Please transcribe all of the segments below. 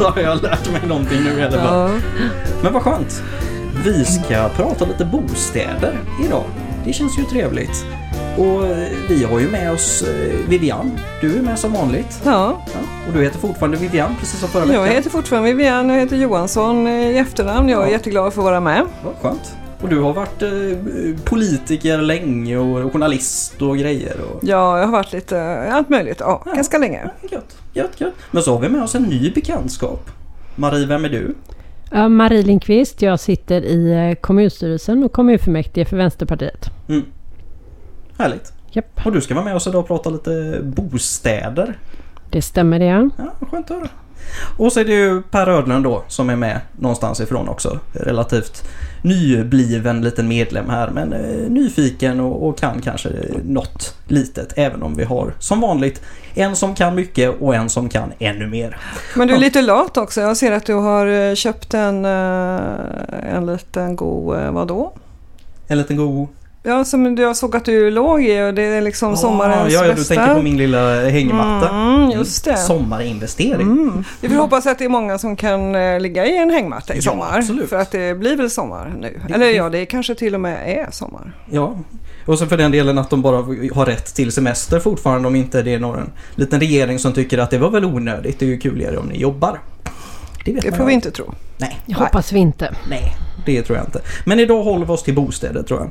så har jag lärt mig någonting nu i alla fall. Ja. Men vad skönt. Vi ska prata lite bostäder idag. Det känns ju trevligt. Och eh, vi har ju med oss eh, Vivian. Du är med som vanligt. ja, Ja, och du heter fortfarande Vivian, precis som förra veckan. jag heter fortfarande Vivian, jag heter Johansson eh, i efternamn. Jag är Ja. jätteglad för att vara med. Vad skönt. Och du har varit eh, politiker länge och journalist och grejer. Och... Ja, jag har varit lite allt möjligt. Ja, Ja. ganska länge. Gött, gött, gött. Men så har vi med oss en ny bekantskap. Marie, vem är du? Ja, Marie Lindqvist, jag sitter i eh, kommunstyrelsen och kommunfullmäktige för Vänsterpartiet. Mm. Härligt. Japp, Och du ska vara med oss idag och prata lite bostäder. det stämmer det. ja. Ja, skönt att höra. Och så är det ju Per Rödlund då som är med någonstans ifrån också. Relativt nybliven liten medlem här men eh, nyfiken och, och kan kanske något litet även om vi har som vanligt en som kan mycket och en som kan ännu mer. Men du är lite lat också. Jag ser att du har eh, köpt en, eh, en liten god, vadå? En liten god... Ja, som jag såg att du låg i och det är liksom sommarens ja, ja, du bästa. tänker på min lilla hängmatta. Mm, just det. Sommarinvestering. Mm. Vi får hoppas att det är många som kan eh, ligga i en hängmatta i Ja, sommar. absolut. För att det blir väl sommar nu. Det- Eller det- ja, det kanske till och med är sommar. Ja. Och så för den delen att de bara har rätt till semester fortfarande om inte det är någon liten regering som tycker att det var väl onödigt. Det är ju kuligare om ni jobbar. Det vet Det får vi inte. inte tro. Nej. Jag hoppas vi inte. Nej, det tror jag inte. Men idag håller vi oss till bostäder tror jag.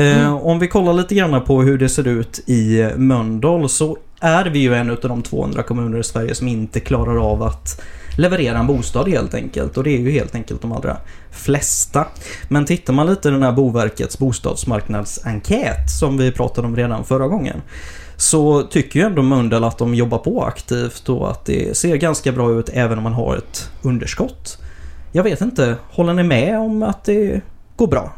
Eh, Mm. Om vi kollar lite grann på hur det ser ut i Mölndal så är vi ju en av de 200 kommuner i Sverige som inte klarar av att leverera en bostad helt enkelt. Och det är ju helt enkelt de allra flesta. Men tittar man lite i den här Boverkets bostadsmarknadsenkät som vi pratade om redan förra gången. Så tycker ju ändå Mölndal att de jobbar på aktivt och att det ser ganska bra ut även om man har ett underskott. Jag vet inte, håller ni med om att det går bra?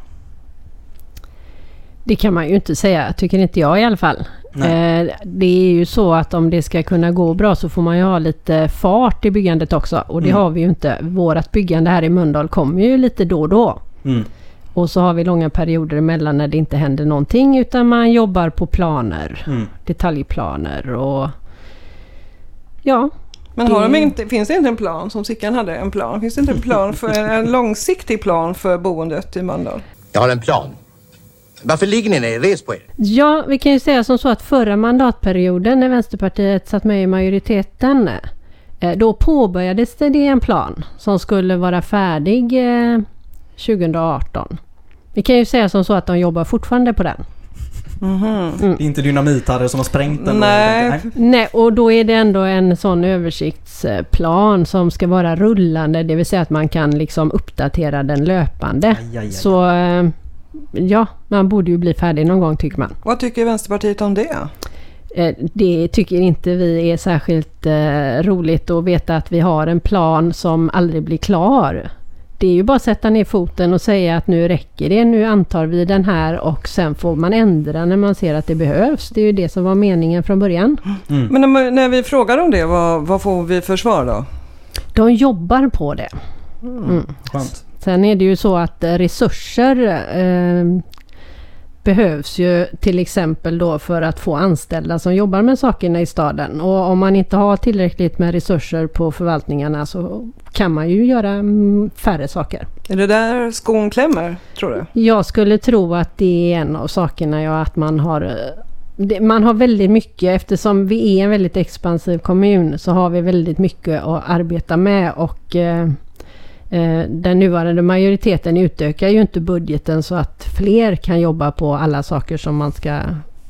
Det kan man ju inte säga, tycker inte jag i alla fall. Nej. Eh, det är ju så att om det ska kunna gå bra så får man ju ha lite fart i byggandet också. Och det Mm. har vi ju inte. Vårat byggande här i Mölndal kommer ju lite då och då. Mm. Och så har vi långa perioder emellan när det inte händer någonting utan man jobbar på planer. Mm. Detaljplaner och... Ja, Men har Det- de inte, finns det inte en plan, som Sickan hade en plan? Finns det inte en plan för en långsiktig plan för boendet i Mölndal? Jag har en plan. Varför ligger ni ner? Res på er. Ja, vi kan ju säga som så att förra mandatperioden när Vänsterpartiet satt med i majoriteten eh, då påbörjades det en plan som skulle vara färdig eh, 2018. Vi kan ju säga som så att de jobbar fortfarande på den. Det är inte dynamit-Harry som har sprängt den. då, Nej. enkelt. Nej, och då är det ändå en sån översiktsplan som ska vara rullande, det vill säga att man kan liksom uppdatera den löpande. Aj, aj, aj. Så eh, ja, man borde ju bli färdig någon gång tycker man. Vad tycker Vänsterpartiet om det? Eh, Det tycker inte vi är särskilt eh, roligt att veta att vi har en plan som aldrig blir klar. Det är ju bara att sätta ner foten och säga att nu räcker det, nu antar vi den här och sen får man ändra när man ser att det behövs. Det är ju det som var meningen från början. Mm. Men när, när vi frågar om det, vad, vad får vi för svar då? De jobbar på det. Mm. Skönt. Sen är det ju så att resurser eh, behövs ju till exempel då för att få anställda som jobbar med sakerna i staden. Och om man inte har tillräckligt med resurser på förvaltningarna så kan man ju göra mm, färre saker. Är det där skon klämmer, tror du? Jag skulle tro att det är en av sakerna, ja, att man har eh, man har väldigt mycket, eftersom vi är en väldigt expansiv kommun, så har vi väldigt mycket att arbeta med och eh, den nuvarande majoriteten utökar ju inte budgeten så att fler kan jobba på alla saker som man ska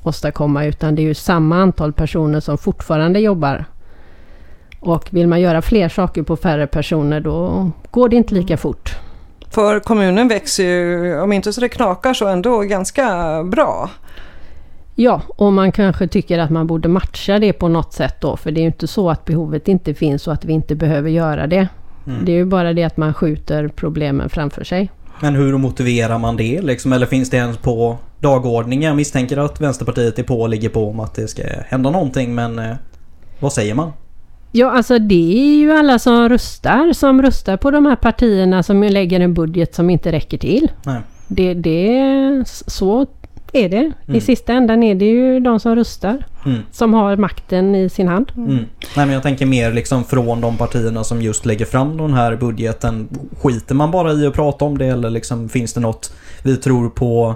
åstadkomma, utan det är ju samma antal personer som fortfarande jobbar. Och vill man göra fler saker på färre personer då går det inte lika fort. För kommunen växer ju, om inte så det knakar, så ändå ganska bra. Ja, och man kanske tycker att man borde matcha det på något sätt då. För det är ju inte så att behovet inte finns och att vi inte behöver göra det. Mm. Det är ju bara det att man skjuter problemen framför sig. Men hur motiverar man det liksom? Eller finns det ens på dagordningen? Jag misstänker att Vänsterpartiet är på och ligger på om att det ska hända någonting men eh, vad säger man? Ja, alltså det är ju alla som röstar som röstar på de här partierna som lägger en budget som inte räcker till. Nej. Det, det, så är det. I Mm. sista ändan är det ju de som röstar Mm. som har makten i sin hand. Mm. Nej men jag tänker mer liksom från de partierna som just lägger fram den här budgeten. Skiter man bara i att prata om det eller liksom finns det något vi tror på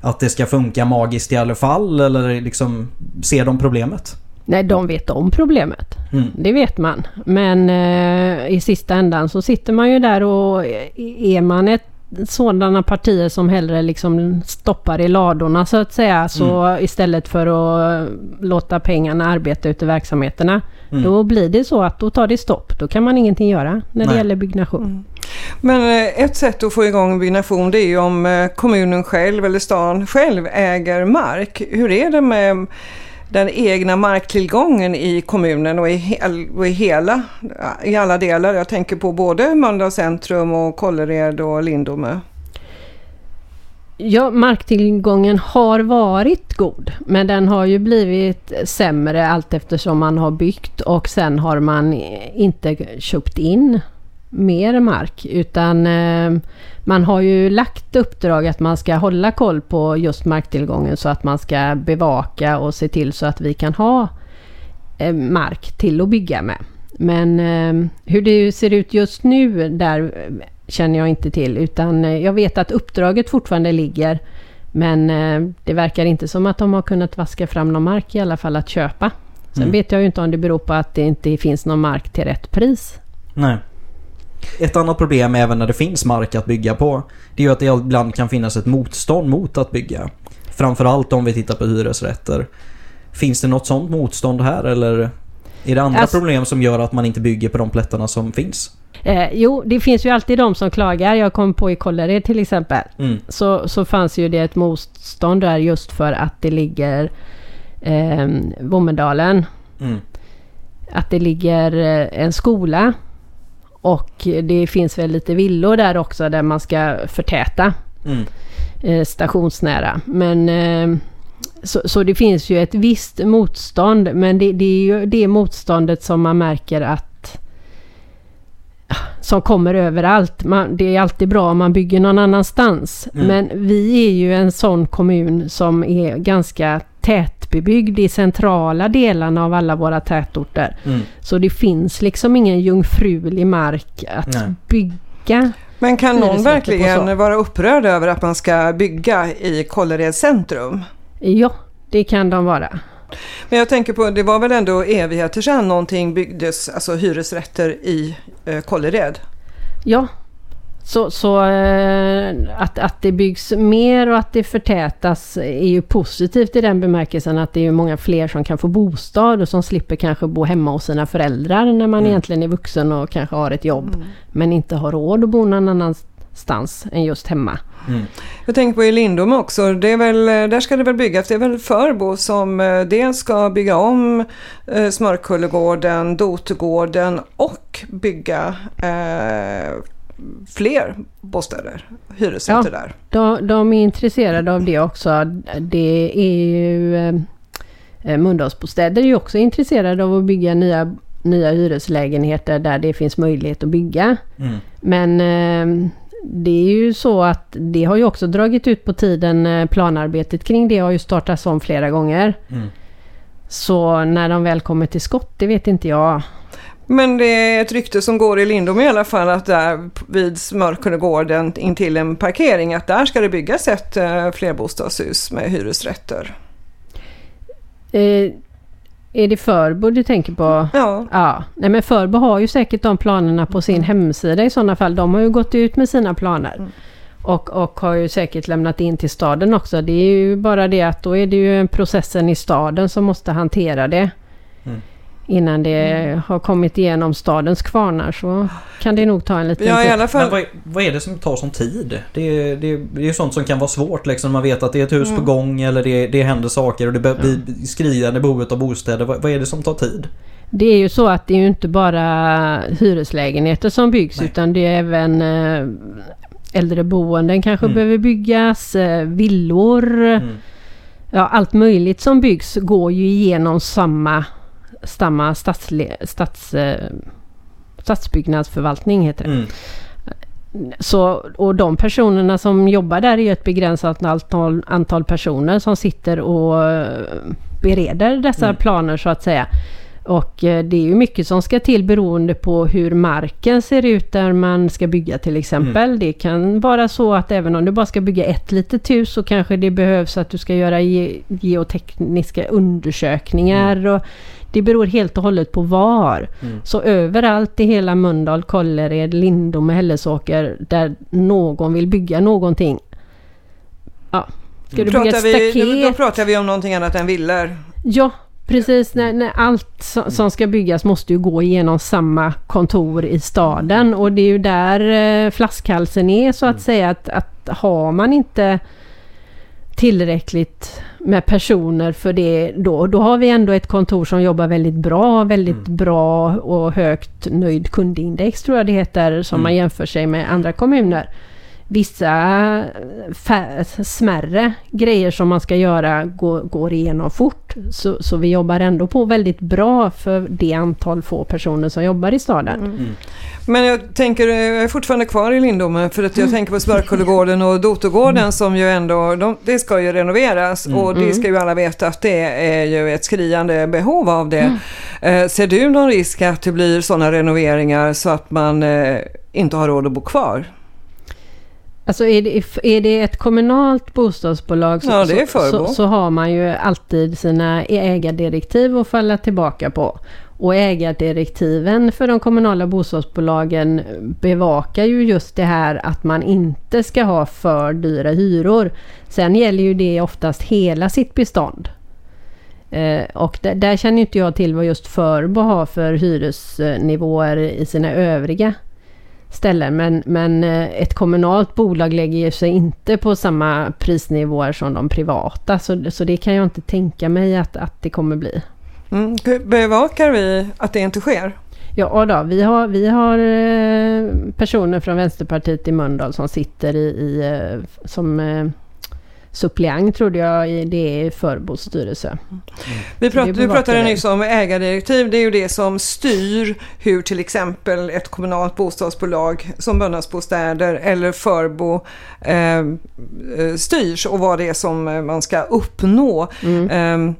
att det ska funka magiskt i alla fall eller liksom ser de problemet? Nej, de vet om problemet. Mm. Det vet man. Men eh, i sista ändan så sitter man ju där och eh, är man ett sådana partier som hellre liksom stoppar i ladorna så att säga så istället för att låta pengarna arbeta ute i verksamheterna. Mm. Då blir det så att då tar det stopp. Då kan man ingenting göra när det Nej. gäller byggnation. Mm. Men eh, ett sätt att få igång byggnation det är ju om eh, kommunen själv eller stan själv äger mark. Hur är det med den egna marktillgången i kommunen och i, hel, och i hela, i alla delar? Jag tänker på både Mölndal centrum och Kållered och Lindome. Ja, marktillgången har varit god men den har ju blivit sämre allt eftersom man har byggt och sen har man inte köpt in mer mark utan eh, man har ju lagt uppdrag att man ska hålla koll på just marktillgången så att man ska bevaka och se till så att vi kan ha eh, mark till att bygga med. Men eh, hur det ser ut just nu där känner jag inte till utan jag vet att uppdraget fortfarande ligger men det verkar inte som att de har kunnat vaska fram någon mark i alla fall att köpa. Sen Mm. vet jag ju inte om det beror på att det inte finns någon mark till rätt pris. Nej. Ett annat problem även när det finns mark att bygga på det är ju att det ibland kan finnas ett motstånd mot att bygga. Framförallt om vi tittar på hyresrätter. Finns det något sånt motstånd här eller är det andra Alltså- problem som gör att man inte bygger på de plättarna som finns? Eh, jo, det finns ju alltid de som klagar. Jag kom på i Kållered till exempel. Mm. Så, så fanns ju det ett motstånd där just för att det ligger eh, Vomedalen. Mm. Att det ligger eh, en skola. Och det finns väl lite villor där också där man ska förtäta Mm. eh, stationsnära. Men eh, så, så det finns ju ett visst motstånd men det, det är ju det motståndet som man märker att som kommer överallt. Man, det är alltid bra om man bygger någon annanstans. Mm. Men vi är ju en sån kommun som är ganska tätbebyggd i centrala delarna av alla våra tätorter. Mm. Så det finns liksom ingen jungfrulig mark att Nej. bygga. Men kan någon verkligen vara upprörd över att man ska bygga i Kållered centrum? Ja, det kan de vara. Men jag tänker på, det var väl ändå evigheter sedan någonting byggdes, alltså hyresrätter i eh, Kållered? Ja, så, så eh, att, att det byggs mer och att det förtätas är ju positivt i den bemärkelsen att det är ju många fler som kan få bostad och som slipper kanske bo hemma hos sina föräldrar när man Mm. egentligen är vuxen och kanske har ett jobb men inte har råd att bo någon annanstans än just hemma. Mm. Jag tänker på i Lindome också, det är väl, eh, där ska det väl byggas, det är väl Förbo som eh, dels ska bygga om eh, Smörkullegården, Dotgården och bygga eh, fler bostäder, hyresrätter där. De, de är intresserade av det också. Det är ju... Eh, eh, Mölndalsbostäder är ju också intresserade av att bygga nya, nya hyreslägenheter där det finns möjlighet att bygga. Mm. Men eh, det är ju så att det har ju också dragit ut på tiden. eh, Planarbetet kring det har ju startats om flera gånger. Mm. Så när de väl kommer till skott, det vet inte jag. Men det är ett rykte som går i Lindome i alla fall att där vid Smörkullegården intill en parkering att där ska det byggas ett eh, flerbostadshus med hyresrätter. Eh, är det Förbo du tänker på? Ja, Ja, nej men Förbo har ju säkert de planerna på sin hemsida i sådana fall. De har ju gått ut med sina planer. Mm. Och, och har ju säkert lämnat in till staden också. Det är ju bara det att då är det ju processen i staden som måste hantera det. Mm. Innan det har kommit igenom stadens kvarnar så kan det nog ta en liten ja i tid. alla Men fall. vad, är- vad är det som tar sån tid? Det, är- det, är- det är ju sånt som kan vara svårt liksom. Man vet att det är ett hus Mm. på gång eller det, det händer saker och det bör- blir skriande behovet av bostäder. Vad, vad är det som tar tid? Det är ju så att det är ju inte bara hyreslägenheter som byggs Nej. utan det är även eh, äldreboenden kanske Mm. behöver byggas, eh, villor. Mm. Ja, allt möjligt som byggs går ju igenom samma, samma stadsle, stads, stadsbyggnadsförvaltning heter det. Mm. så, och de personerna som jobbar där är ju ett begränsat antal, antal personer som sitter och eh, bereder dessa Mm. planer så att säga. Och eh, det är ju mycket som ska till beroende på hur marken ser ut där man ska bygga till exempel. Det kan vara så att även om du bara ska bygga ett litet hus så kanske det behövs att du ska göra ge geotekniska undersökningar. Och det beror helt och hållet på var. Mm. Så överallt i hela Mölndal, Kållered, Lindome, Hällesåker där någon vill bygga någonting. Ja, ska du bygga ett vi, staket? då, då pratar vi om någonting annat än villor. Ja, precis. När, när allt som, som ska byggas måste ju gå igenom samma kontor i staden och det är ju där eh, flaskhalsen är så att säga. Att, att har man inte tillräckligt med personer för det då, då har vi ändå ett kontor som jobbar väldigt bra, väldigt bra och högt nöjd kundindex tror jag det heter som Mm. man jämför sig med andra kommuner. Vissa fä- smärre grejer som man ska göra går, går igenom fort. Så, så vi jobbar ändå på väldigt bra för det antal få personer som jobbar i staden. Mm. Men jag tänker, eh, jag är fortfarande kvar i Lindome för att jag tänker på Sparkullegården och Dotogården som ju ändå, de, det ska ju renoveras Mm. och det ska ju alla veta att det är ju ett skriande behov av det. Mm. Eh, ser du någon risk att det blir sådana renoveringar så att man eh, inte har råd att bo kvar? Alltså är det, är det ett kommunalt bostadsbolag så, Ja, så, så, har man ju alltid sina ägardirektiv att falla tillbaka på. Och ägardirektiven för de kommunala bostadsbolagen bevakar ju just det här att man inte ska ha för dyra hyror. Sen gäller ju det oftast hela sitt bestånd. Eh, och där, där känner inte jag till vad just Förbo har för hyresnivåer i sina övriga ställen. Men, men eh, ett kommunalt bolag lägger sig inte på samma prisnivåer som de privata. Så, så det kan jag inte tänka mig att, att det kommer bli. Mm. Bevakar vi att det inte sker? Ja då, vi har, vi har eh, personer från Vänsterpartiet i Mölndal som sitter i, i eh, som suppleant trodde jag i, det är Förbos styrelse. Vi prat, du pratade nyss om ägardirektiv. Det är ju det som styr hur till exempel ett kommunalt bostadsbolag som Bönnasbostäder eller Förbo eh, eh, styrs och vad det är som eh, man ska uppnå. Mm. Eh,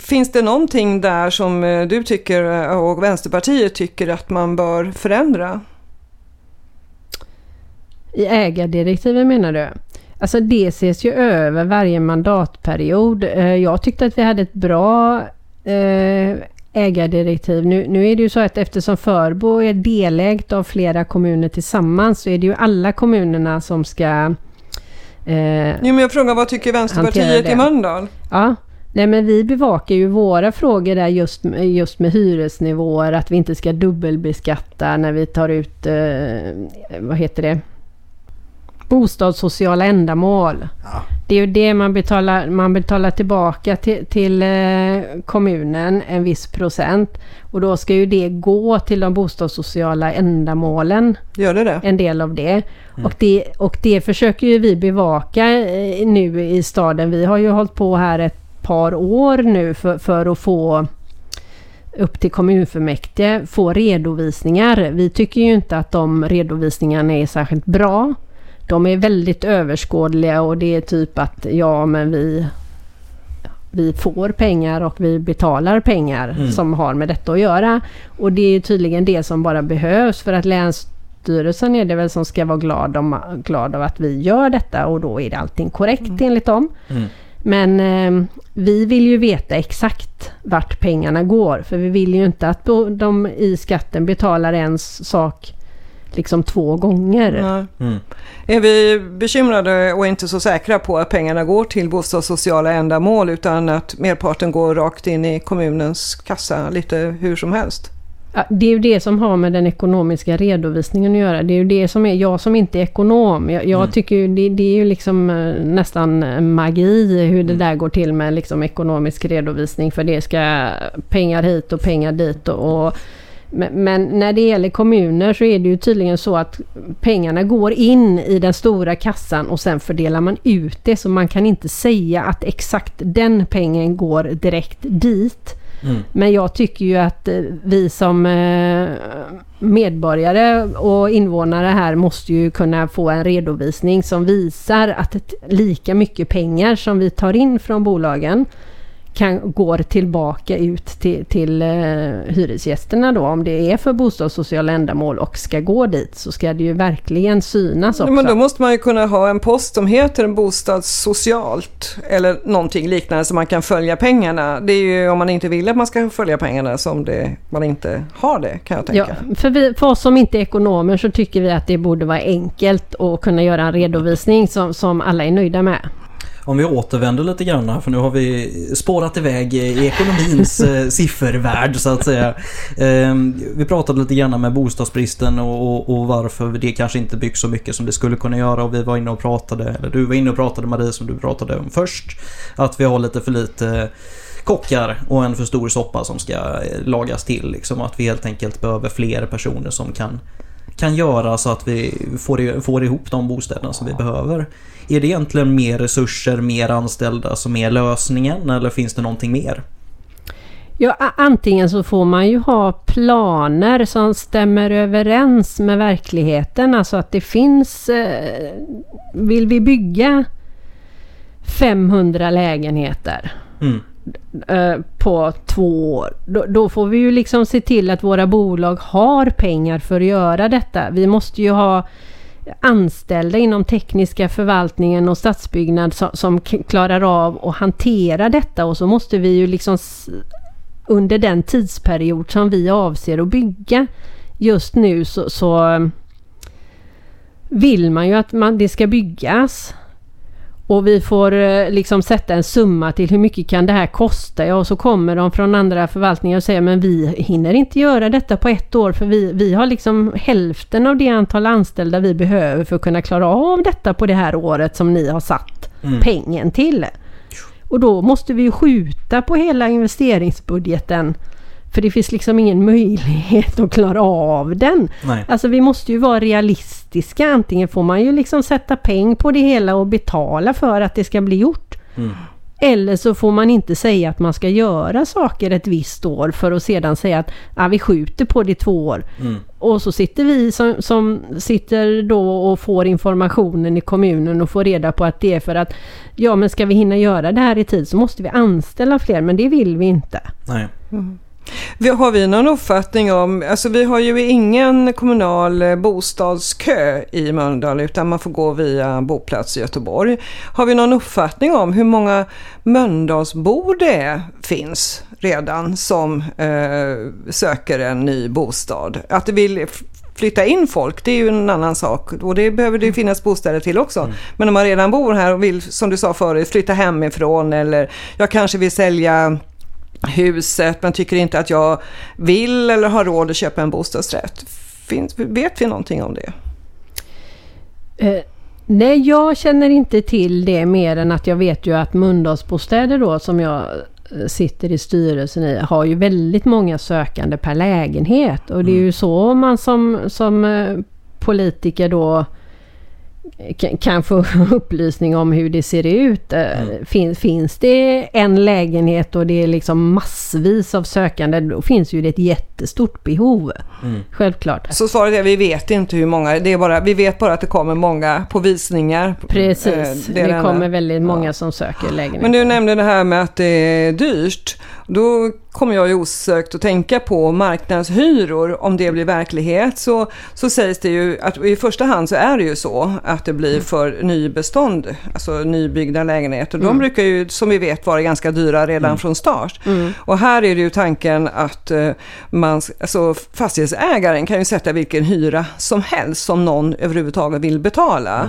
finns det någonting där som eh, du tycker eh, och Vänsterpartiet tycker att man bör förändra? I ägardirektiven menar du? Alltså det ses ju över varje mandatperiod. Eh, Jag tyckte att vi hade ett bra eh, ägardirektiv. Nu, nu är det ju så att eftersom Förbo är delägt av flera kommuner tillsammans så är det ju alla kommunerna som ska eh, Jo, men jag frågar vad tycker Vänsterpartiet i Mölndal? Ja, nej men vi bevakar ju våra frågor där just, just med hyresnivåer, att vi inte ska dubbelbeskatta när vi tar ut, eh, vad heter det, bostadssociala ändamål. Ja. Det är ju det man betalar, man betalar tillbaka till, till eh, kommunen, en viss procent. Och då ska ju det gå till de bostadssociala ändamålen Gör det det? en del av det. Och det. Och det försöker ju vi bevaka eh, nu i staden. Vi har ju hållit på här ett par år nu för, för att få upp till kommunfullmäktige få redovisningar. Vi tycker ju inte att de redovisningarna är särskilt bra. De är väldigt överskådliga och det är typ att ja men vi vi får pengar och vi betalar pengar Mm. som har med detta att göra. Och det är ju tydligen det som bara behövs för att Länsstyrelsen är det väl som ska vara glad, om, glad av att vi gör detta och då är det allting korrekt enligt dem. Mm. Men eh, vi vill ju veta exakt vart pengarna går för vi vill ju inte att de i skatten betalar en s- sak liksom två gånger. Nej. Mm. Är vi bekymrade och inte så säkra på att pengarna går till bostadssociala ändamål utan att merparten går rakt in i kommunens kassa lite hur som helst? Ja, det är ju det som har med den ekonomiska redovisningen att göra. Det är ju det som är, jag som inte är ekonom, jag, jag Mm. tycker ju det, det är ju liksom eh, nästan eh, magi hur det där går till med liksom ekonomisk redovisning. För det ska pengar hit och pengar dit och, och men, men när det gäller kommuner så är det ju tydligen så att pengarna går in i den stora kassan och sen fördelar man ut det. Så man kan inte säga att exakt den pengen går direkt dit. Mm. Men jag tycker ju att eh, vi som eh, medborgare och invånare här måste ju kunna få en redovisning som visar att lika mycket pengar som vi tar in från bolagen kan, går tillbaka ut till, till eh, hyresgästerna då. Om det är för bostadssociala ändamål och ska gå dit så ska det ju verkligen synas också. Men då måste man ju kunna ha en post som heter bostadssocialt eller någonting liknande så man kan följa pengarna. Det är ju om man inte vill att man ska följa pengarna som det, man inte har det kan jag tänka. Ja, för, vi, för oss som inte är ekonomer så tycker vi att det borde vara enkelt att kunna göra en redovisning som, som alla är nöjda med. Om vi återvänder lite grann här, för nu har vi spårat iväg i ekonomins eh, siffervärld så att säga. Eh, vi pratade lite grann med bostadsbristen och, och, och, varför det kanske inte byggs så mycket som det skulle kunna göra och vi var inne och pratade, eller du var inne och pratade Marie som du pratade om först, att vi har lite för lite kockar och en för stor soppa som ska eh, lagas till. Liksom, att vi helt enkelt behöver fler personer som kan, kan göra så att vi får, får ihop de bostäderna som vi behöver. Är det egentligen mer resurser, mer anställda, alltså mer lösningen eller finns det någonting mer? Ja, antingen så får man ju ha planer som stämmer överens med verkligheten. Alltså att det finns... Eh, vill vi bygga 500 lägenheter mm. Eh, på två år. Då, då, får vi ju liksom se till att våra bolag har pengar för att göra detta. Vi måste ju ha anställda inom tekniska förvaltningen och stadsbyggnad som, som klarar av att hantera detta och så måste vi ju liksom under den tidsperiod som vi avser att bygga just nu så, så eh, vill man ju att man, det ska byggas. Och vi får eh, liksom sätta en summa till hur mycket kan det här kosta? Ja, och så kommer de från andra förvaltningar och säger men vi hinner inte göra detta på ett år för vi, vi har liksom hälften av det antal anställda vi behöver för att kunna klara av detta på det här året som ni har satt mm. pengen till. Och då måste vi ju skjuta på hela investeringsbudgeten för det finns liksom ingen möjlighet att klara av den. Nej. Alltså vi måste ju vara realistiska. Antingen får man ju liksom sätta peng på det hela och betala för att det ska bli gjort. Mm. Eller så får man inte säga att man ska göra saker ett visst år för att sedan säga att ah, vi skjuter på det två år. Mm. Och så sitter vi som, som sitter då och får informationen i kommunen och får reda på att det är för att ja men ska vi hinna göra det här i tid så måste vi anställa fler men det vill vi inte. Nej. Mm. Har vi någon uppfattning om, alltså vi har ju ingen kommunal eh, bostadskö i Mölndal utan man får gå via boplats i Göteborg. Har vi någon uppfattning om hur många Mölndalsbor det finns redan som eh, söker en ny bostad? Att det vill flytta in folk, det är ju en annan sak. Och det behöver det finnas bostäder till också. Mm. Men om man redan bor här och vill, som du sa förut, flytta hemifrån eller jag kanske vill sälja huset men tycker inte att jag vill eller har råd att köpa en bostadsrätt. Finns, vet vi någonting om det? Eh, nej, jag känner inte till det mer än att jag vet ju att Mölndalsbostäder då som jag eh, sitter i styrelsen i har ju väldigt många sökande per lägenhet och det är ju mm. så man som, som eh, politiker då kan få upplysning om hur det ser ut. Eh, mm. Fin, finns det en lägenhet och det är liksom massvis av sökande, då finns ju det ett jättestort behov. Mm. Självklart. Så svaret är vi vet inte hur många, det är bara, vi vet bara att det kommer många på visningar. Precis, eh, det, det kommer väldigt många ja. som söker lägenhet. Men du nämnde det här med att det är dyrt. Då kommer jag ju osökt att tänka på marknadshyror. Om det blir verklighet så, så sägs det ju att i första hand så är det ju så att det blir mm. för nybestånd, alltså nybyggda lägenheter. De mm. brukar ju som vi vet vara ganska dyra redan mm. från start. Mm. Och här är det ju tanken att eh, man, alltså fastighetsägaren kan ju sätta vilken hyra som helst som någon överhuvudtaget vill betala.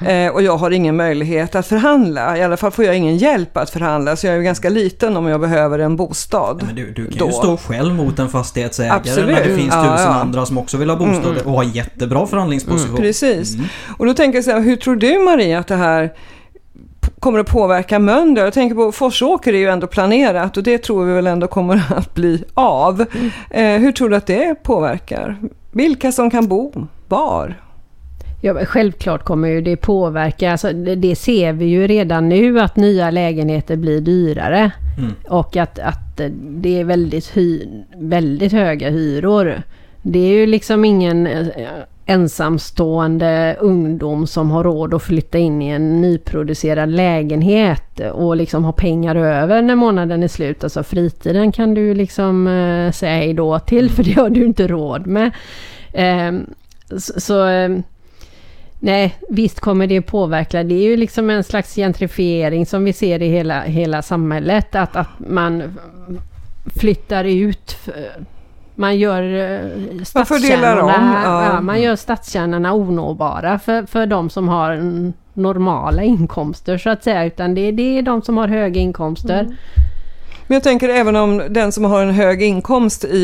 Mm. Eh, och jag har ingen möjlighet att förhandla, i alla fall får jag ingen hjälp att förhandla. Så jag är ju ganska liten om jag behöver en bostad. Men du, du kan då. ju stå själv mot en fastighetsägare Absolut. när det finns tusen ja, ja. andra som också vill ha bostad mm. och har jättebra förhandlingsposition. Mm, precis. Mm. Och då tänker jag så här, hur tror du Maria att det här kommer att påverka Mölndal? Jag tänker på Forsåker är ju ändå planerat och det tror vi väl ändå kommer att bli av. Mm. Eh, hur tror du att det påverkar? Vilka som kan bo var? Ja, självklart kommer ju det påverka. Alltså, det, det, ser vi ju redan nu att nya lägenheter blir dyrare. Mm. Och att, att det är väldigt, hy, väldigt höga hyror. Det är ju liksom ingen eh, ensamstående ungdom som har råd att flytta in i en nyproducerad lägenhet och liksom ha pengar över när månaden är slut. Alltså fritiden kan du liksom eh, säga hej då till för det har du inte råd med. Ehm, så, eh, Nej, visst kommer det påverka. Det är ju liksom en slags gentrifiering som vi ser i hela, hela samhället. Att, att man flyttar ut man gör eh, stadskärnorna, ja. ja. man gör stadskärnorna onåbara för, för de som har normala inkomster så att säga. Utan det, det är de som har höga inkomster. Mm. Men jag tänker även om den som har en hög inkomst i,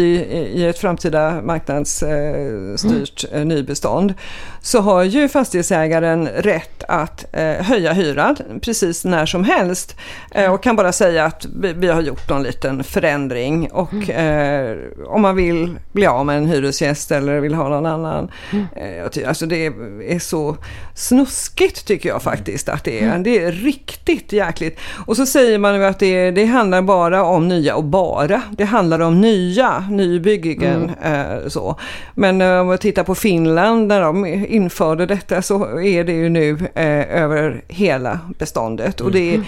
i ett framtida marknadsstyrt mm. Eh, nybestånd så har ju fastighetsägaren rätt att eh, höja hyran precis när som helst eh, och kan bara säga att vi, vi, har gjort någon liten förändring och mm. eh, om man vill bli av med en hyresgäst eller vill ha någon annan. Mm. Eh, alltså det är så snuskigt tycker jag faktiskt att det är. Mm. Det är riktigt jäkligt. Och så säger man ju att det, det handlar bara om nya och bara. Det handlar om nya nybyggen. Mm. Eh, så. Men eh, om man tittar på Finland när de införde detta så är det ju nu eh, över hela beståndet. Mm. Och det är,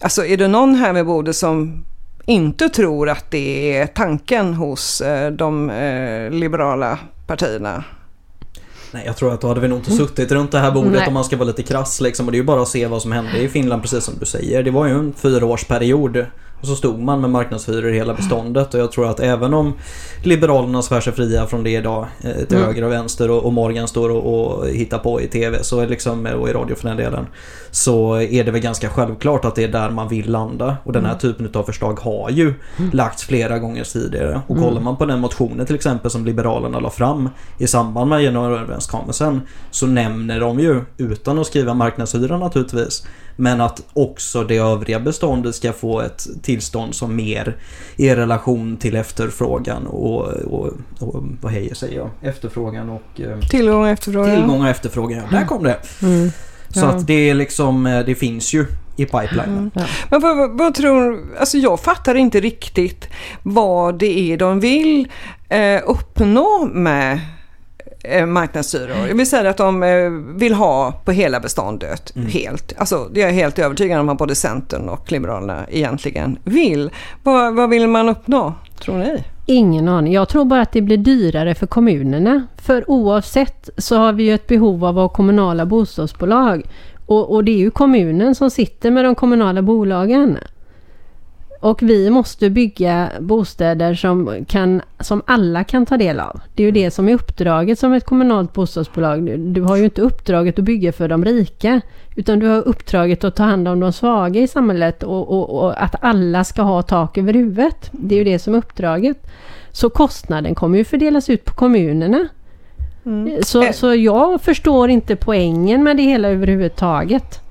alltså är det någon här med bordet som inte tror att det är tanken hos eh, de eh, liberala partierna Nej, jag tror att då hade vi nog inte suttit runt det här bordet Nej. om man ska vara lite krass liksom. Och det är ju bara att se vad som hände i Finland precis som du säger. Det var ju en fyraårsperiod och så stod man med marknadshyror i hela beståndet och jag tror att även om Liberalerna svär sig fria från det idag eh, till mm. höger och vänster och, Morgan står och, och hittar på i TV så är liksom, och i radio för den delen. Så är det väl ganska självklart att det är där man vill landa och den här mm. typen av förslag har ju mm. lagts flera gånger tidigare. Och mm. kollar man på den motionen till exempel som Liberalerna la fram i samband med januariöverenskommelsen så nämner de ju, utan att skriva marknadshyra naturligtvis, men att också det övriga beståndet ska få ett tillstånd som mer i relation till efterfrågan och, och, och vad hejer säger jag? Efterfrågan och... Eh, tillgång och efterfrågan. Tillgång och efterfrågan, ja. Där kom det. Mm. Så att det är liksom, eh, det finns ju i pipeline. Mm. Ja. Men vad, vad, vad, tror, alltså jag fattar inte riktigt vad det är de vill eh, uppnå med marknadshyror. Jag vill säga att de eh, vill ha på hela beståndet mm. helt. Alltså det är jag helt övertygad om att både Centern och Liberalerna egentligen vill. Vad, vad vill man uppnå, tror ni? Ingen aning. Jag tror bara att det blir dyrare för kommunerna. För oavsett så har vi ju ett behov av att ha kommunala bostadsbolag. Och, och det är ju kommunen som sitter med de kommunala bolagen. Och vi måste bygga bostäder som, kan, som alla kan ta del av. Det är ju det som är uppdraget som ett kommunalt bostadsbolag. Du har ju inte uppdraget att bygga för de rika. Utan du har uppdraget att ta hand om de svaga i samhället och, och, och att alla ska ha tak över huvudet. Det är ju det som är uppdraget. Så kostnaden kommer ju fördelas ut på kommunerna. Mm. Så, så jag förstår inte poängen med det hela överhuvudtaget.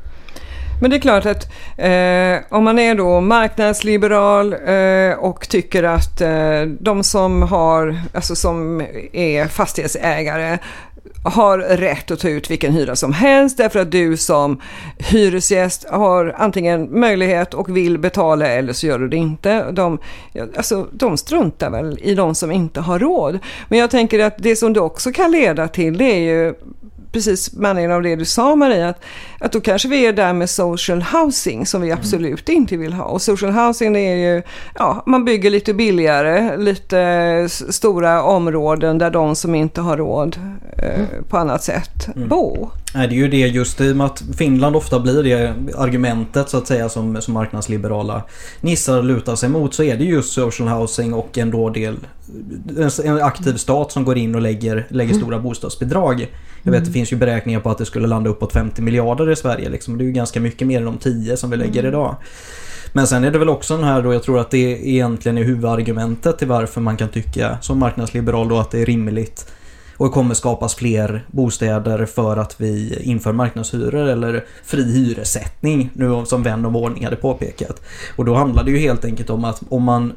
Men det är klart att eh, om man är då marknadsliberal eh, och tycker att eh, de som har, alltså som är fastighetsägare har rätt att ta ut vilken hyra som helst därför att du som hyresgäst har antingen möjlighet och vill betala eller så gör du det inte. De, alltså, de struntar väl i de som inte har råd. Men jag tänker att det som det också kan leda till det är ju precis med anledning av det du sa Maria, att, att då kanske vi är där med social housing som vi mm. absolut inte vill ha. Och social housing är ju, ja, man bygger lite billigare, lite stora områden där de som inte har råd eh, mm. på annat sätt mm. bo. Nej, det är ju det just i och med att Finland ofta blir det argumentet så att säga som, som marknadsliberala nissar lutar sig mot så är det just social housing och en då del en aktiv stat som går in och lägger, lägger mm. stora bostadsbidrag. Jag vet det mm. finns ju beräkningar på att det skulle landa uppåt 50 miljarder i Sverige. Liksom. Det är ju ganska mycket mer än de 10 som vi lägger mm. idag. Men sen är det väl också den här då, jag tror att det egentligen är huvudargumentet till varför man kan tycka som marknadsliberal då att det är rimligt och det kommer skapas fler bostäder för att vi inför marknadshyror eller fri hyressättning nu som vän av ordning hade påpekat. Och då handlar det ju helt enkelt om att om man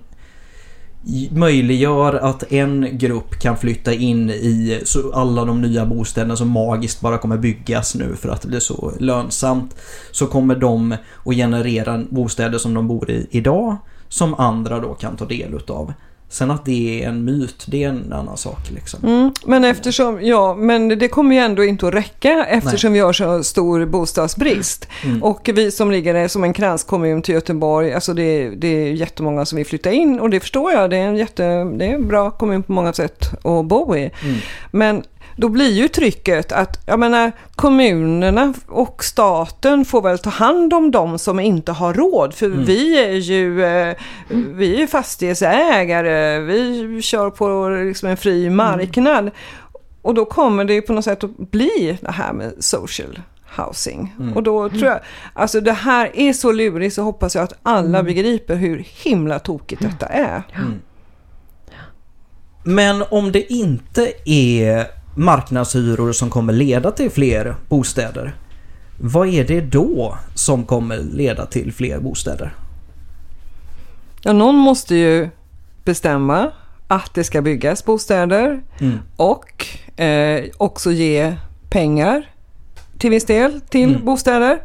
möjliggör att en grupp kan flytta in i alla de nya bostäderna som magiskt bara kommer byggas nu för att det blir så lönsamt. Så kommer de att generera bostäder som de bor i idag som andra då kan ta del utav. Sen att det är en myt, det är en annan sak. Liksom. Mm, men eftersom, ja, men det kommer ju ändå inte att räcka eftersom Nej. vi har så stor bostadsbrist. Mm. Och vi som ligger som en kranskommun till Göteborg, alltså det, det är jättemånga som vill flytta in och det förstår jag, det är en, jätte, det är en bra kommun på många sätt att bo i. Mm. Men då blir ju trycket att jag menar, kommunerna och staten får väl ta hand om de som inte har råd. För mm. vi är ju eh, vi är fastighetsägare, vi kör på liksom en fri mm. marknad. Mm. Och då kommer det på något sätt att bli det här med social housing. Mm. Och då tror jag, alltså det här är så lurigt så hoppas jag att alla mm. begriper hur himla tokigt detta är. Mm. Men om det inte är marknadshyror som kommer leda till fler bostäder. Vad är det då som kommer leda till fler bostäder? Ja, någon måste ju bestämma att det ska byggas bostäder mm. och eh, också ge pengar till viss del till mm. bostäder.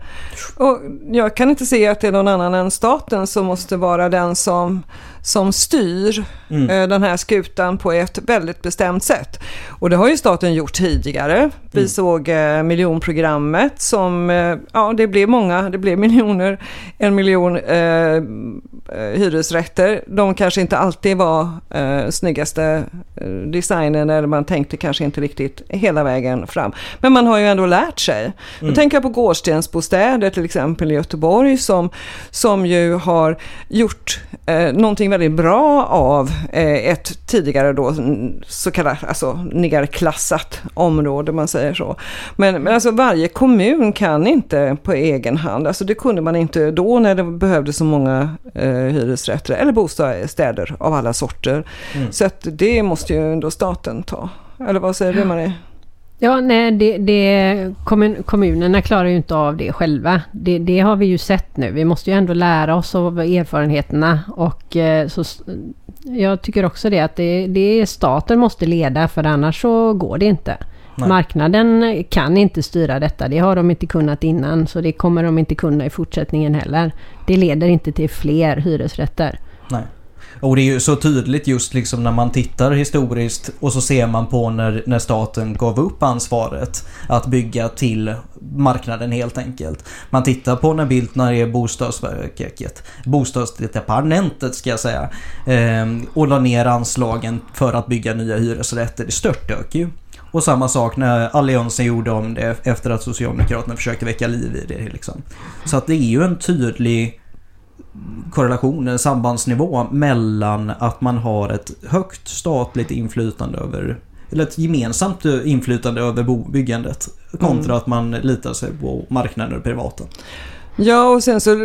Och jag kan inte se att det är någon annan än staten som måste vara den som, som styr mm. eh, den här skutan på ett väldigt bestämt sätt. Och det har ju staten gjort tidigare. Vi mm. såg eh, miljonprogrammet som, eh, ja det blev många, det blev miljoner, en miljon eh, Eh, hyresrätter. De kanske inte alltid var eh, snyggaste eh, designen eller man tänkte kanske inte riktigt hela vägen fram. Men man har ju ändå lärt sig. Mm. Då tänker jag på Gårdstensbostäder till exempel i Göteborg som, som ju har gjort eh, någonting väldigt bra av eh, ett tidigare då så kallat alltså nerklassat område man säger så. Men, men alltså varje kommun kan inte på egen hand, alltså det kunde man inte då när det behövdes så många eh, hyresrätter eller bostäder av alla sorter. Mm. Så att det måste ju ändå staten ta. Eller vad säger du Marie? Ja, nej, det, det, kommun, kommunerna klarar ju inte av det själva. Det, det, har vi ju sett nu. Vi måste ju ändå lära oss av erfarenheterna. Och eh, så, jag tycker också det att det, det staten måste leda för annars så går det inte. Nej. Marknaden kan inte styra detta. Det har de inte kunnat innan så det kommer de inte kunna i fortsättningen heller. Det leder inte till fler hyresrätter. Nej. Och det är ju så tydligt just liksom när man tittar historiskt och så ser man på när, när staten gav upp ansvaret att bygga till marknaden helt enkelt. Man tittar på när Bildt när det är bostadsverket, bostadsdepartementet ska jag säga, eh, och la ner anslagen för att bygga nya hyresrätter. Det störtdök ju. Och samma sak när Alliansen gjorde om det efter att Socialdemokraterna försökte väcka liv i det. Liksom. Så att det är ju en tydlig korrelation, en sambandsnivå mellan att man har ett högt statligt inflytande över eller ett gemensamt inflytande över byggandet kontra mm. att man litar sig på marknaden och privata. Ja, och sen så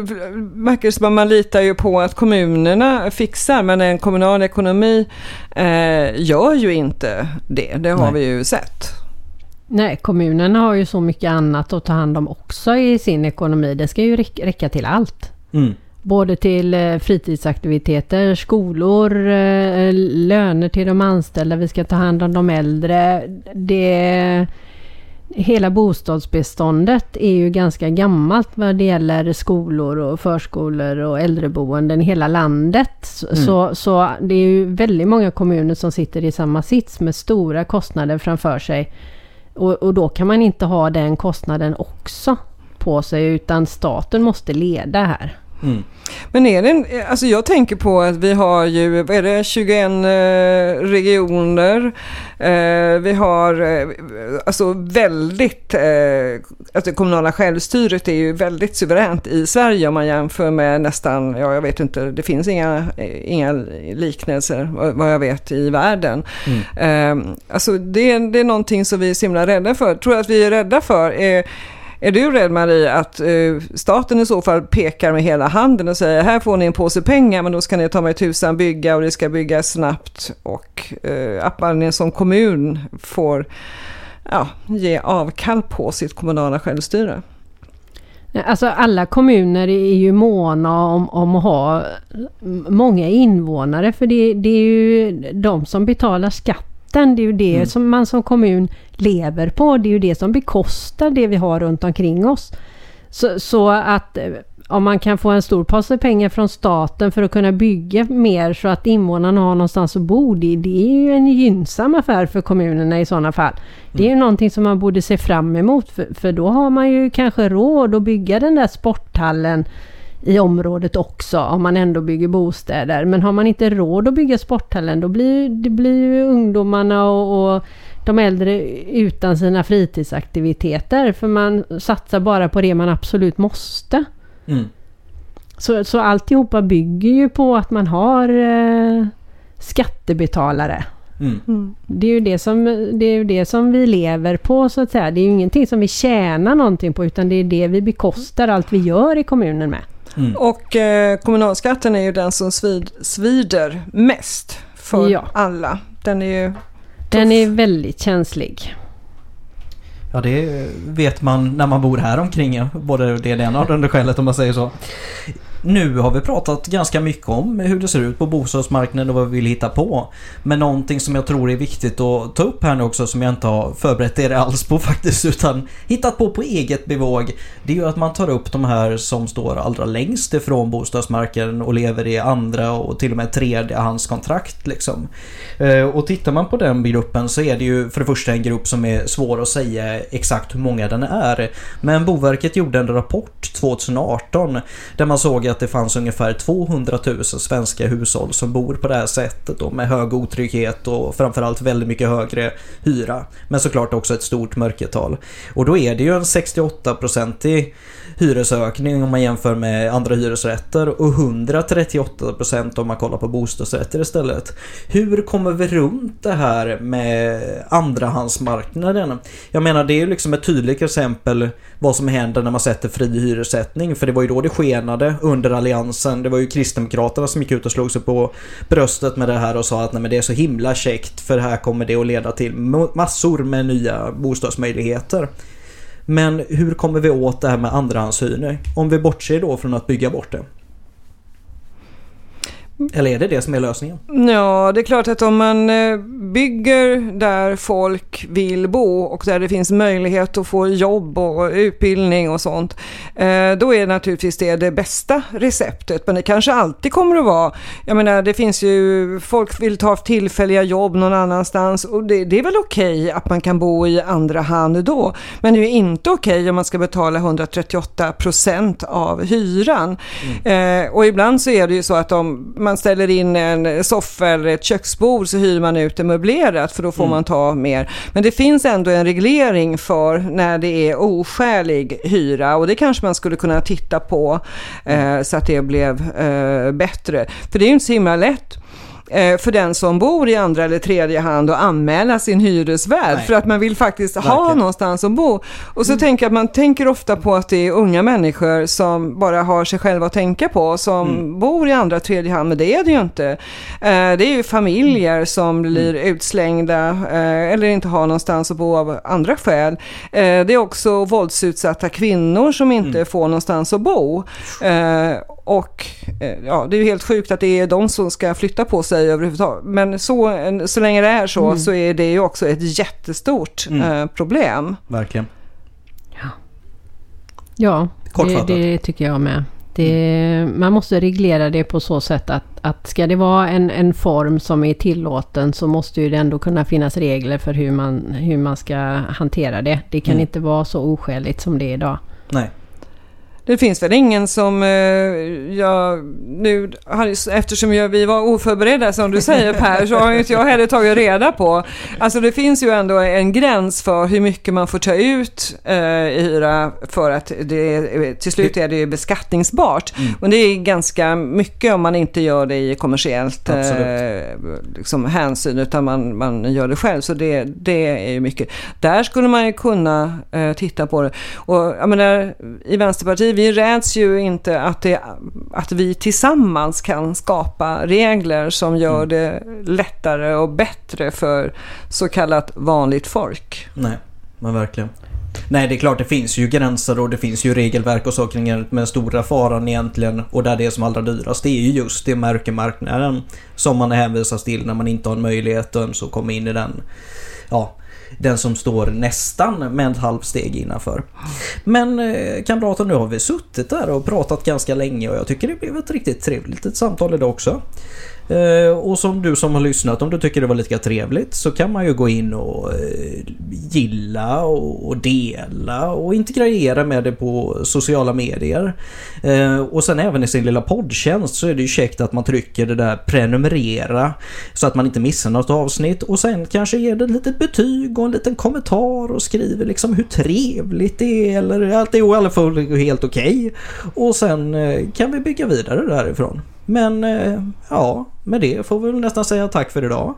verkar det som att man litar ju på att kommunerna fixar, men en kommunal ekonomi eh, gör ju inte det. Det har Nej. vi ju sett. Nej, kommunerna har ju så mycket annat att ta hand om också i sin ekonomi. Det ska ju räcka till allt. Mm. Både till eh, fritidsaktiviteter, skolor, eh, löner till de anställda, vi ska ta hand om de äldre. Det hela bostadsbeståndet är ju ganska gammalt vad det gäller skolor och förskolor och äldreboenden i hela landet. Mm. Så, så det är ju väldigt många kommuner som sitter i samma sits med stora kostnader framför sig. Och, och då kan man inte ha den kostnaden också på sig utan staten måste leda här. Mm. Men är det, alltså jag tänker på att vi har ju, vad är det, 21 eh, regioner. Eh, vi har eh, alltså väldigt, alltså det kommunala självstyret är ju väldigt suveränt i Sverige om man jämför med nästan, ja jag vet inte, det finns inga, inga liknelser vad jag vet i världen. Mm. Alltså det, det är någonting som vi är så himla rädda för. Tror att vi är rädda för är är du rädd Marie att eh, staten i så fall pekar med hela handen och säger här får ni en påse pengar men då ska ni ta mig tusan bygga och det ska byggas snabbt och eh, att man som kommun får ja, ge avkall på sitt kommunala självstyre? Alltså alla kommuner är ju måna om, om att ha många invånare för det, det är ju de som betalar skatt vatten. Det är ju det mm. som man som kommun lever på. Det är ju det som bekostar det vi har runt omkring oss. Så, så att eh, om man kan få en stor påse pengar från staten för att kunna bygga mer så att invånarna har någonstans att bo. Det, det är ju en gynnsam affär för kommunerna i sådana fall. Det är ju någonting som man borde se fram emot för, för då har man ju kanske råd att bygga den där sporthallen i området också om man ändå bygger bostäder. Men har man inte råd att bygga sporthallen då blir, det blir ju ungdomarna och, och de äldre utan sina fritidsaktiviteter för man satsar bara på det man absolut måste. Mm. Så, så alltihopa bygger ju på att man har eh, skattebetalare. Mm. Det är, ju det, som, det är ju det som vi lever på så att säga. Det är ju ingenting som vi tjänar någonting på utan det är det vi bekostar allt vi gör i kommunen med. Mm. Och eh, kommunalskatten är ju den som svid, svider mest för Ja. alla. Den är ju... Den är väldigt känslig. Ja det vet man när man bor här omkring. Både det ena och det andra skälet om man säger så. Nu har vi pratat ganska mycket om hur det ser ut på bostadsmarknaden och vad vi vill hitta på. Men någonting som jag tror är viktigt att ta upp här nu också som jag inte har förberett er alls på faktiskt utan hittat på på eget bevåg. Det är ju att man tar upp de här som står allra längst ifrån bostadsmarknaden och lever i andra och till och med tredjehandskontrakt liksom. Eh, och tittar man på den gruppen så är det ju för det första en grupp som är svår att säga exakt hur många den är. Men Boverket gjorde en rapport 2018 där man såg att det fanns ungefär 200 000 svenska hushåll som bor på det här sättet då, med hög otrygghet och framförallt väldigt mycket högre hyra. Men såklart också ett stort mörkertal. Och då är det ju en 68-procentig hyresökning om man jämför med andra hyresrätter och 138% om man kollar på bostadsrätter istället. Hur kommer vi runt det här med andrahandsmarknaden? Jag menar det är ju liksom ett tydligt exempel vad som händer när man sätter fri hyressättning för det var ju då det skenade under alliansen. Det var ju Kristdemokraterna som gick ut och slog sig på bröstet med det här och sa att nej men det är så himla käckt för här kommer det att leda till massor med nya bostadsmöjligheter. Men hur kommer vi åt det här med andrahandshyror? Om vi bortser då från att bygga bort det. Eller är det det som är lösningen? Ja, det är klart att om man eh, bygger där folk vill bo och där det finns möjlighet att få jobb och utbildning och sånt, eh, då är naturligtvis det det bästa receptet. Men det kanske alltid kommer att vara, jag menar det finns ju, folk vill ta tillfälliga jobb någon annanstans och det, det är väl okej att man kan bo i andra hand då. Men det är ju inte okej om man ska betala 138 procent av hyran. Eh, och ibland så är det ju så att om man ställer in en soffa eller ett köksbord så hyr man ut det möblerat för då får Mm. man ta mer. Men det finns ändå en reglering för när det är oskälig hyra och det kanske man skulle kunna titta på eh, så att det blev eh, bättre. För det är ju inte så himla lätt för den som bor i andra eller tredje hand att anmäla sin hyresvärd Nej. för att man vill faktiskt ha Verkligen. någonstans att bo. Och så tänker jag att man tänker ofta på att det är unga människor som bara har sig själva att tänka på som bor i andra tredje hand, men det är det ju inte. Eh, det är ju familjer som blir utslängda eh, eller inte har någonstans att bo av andra skäl. Eh, det är också våldsutsatta kvinnor som inte får någonstans att bo. Och eh, ja, det är ju helt sjukt att det är de som ska flytta på sig överhuvudtaget. Men så, så länge det är så, så är det ju också ett jättestort Mm. eh, problem. Verkligen. Ja, det, Kortfattat. det tycker jag med. Det, man måste reglera det på så sätt att, att ska det vara en, en form som är tillåten så måste ju det ändå kunna finnas regler för hur man, hur man ska hantera det. Det kan Mm. inte vara så oskäligt som det är idag. Nej. Det finns väl ingen som, eh, jag, nu, eftersom jag, vi var oförberedda som du säger Per, så har inte jag heller tagit reda på. Alltså det finns ju ändå en gräns för hur mycket man får ta ut eh, i hyra för att det, till slut är det ju beskattningsbart. Mm. Och det är ganska mycket om man inte gör det i kommersiellt eh, liksom hänsyn utan man, man gör det själv. Så det, det är ju mycket. Där skulle man ju kunna eh, titta på det. Och jag menar, i Vänsterpartiet, vi räds ju inte att, det, att vi tillsammans kan skapa regler som gör det lättare och bättre för så kallat vanligt folk. Nej, men verkligen. Nej, det är klart det finns ju gränser och det finns ju regelverk och saker kring det. Men stora faran egentligen och där det är som allra dyrast det är ju just det mörkermarknaden som man hänvisas till när man inte har en möjlighet att ens att komma in i den ja, den som står nästan med ett halvt steg innanför. Men eh, kamrater, nu har vi suttit där och pratat ganska länge och jag tycker det blev ett riktigt trevligt ett samtal idag också. Eh, och som du som har lyssnat, om du tycker det var lika trevligt så kan man ju gå in och eh, gilla och dela och integrera med det på sociala medier. Eh, och sen även i sin lilla poddtjänst så är det ju käckt att man trycker det där prenumerera så att man inte missar något avsnitt och sen kanske ger det ett litet betyg och en liten kommentar och skriver liksom hur trevligt det är eller att det är i alla fall helt okej. Okay. Och sen kan vi bygga vidare därifrån. Men eh, ja, med det får vi väl nästan säga tack för idag.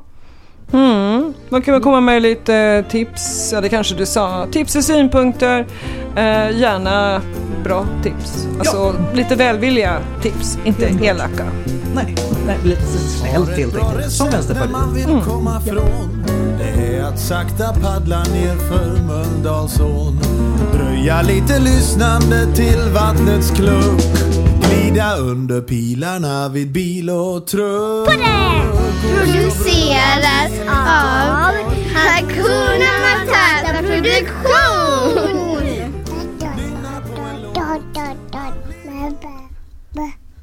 Mm. Man kan väl komma med lite tips, ja det kanske du sa, tips och synpunkter. Eh, gärna bra tips. Alltså ja. lite välvilliga tips, inte mm. elaka. Nej, nej lite snällt helt enkelt. Som Vänsterpartiet. Mm. Det är att sakta paddla ner för Mölndalsån. Dröja lite lyssnande till vattnets klunk glida under pilarna vid bil och truck. Produceras av Hakuna Matata Produktion.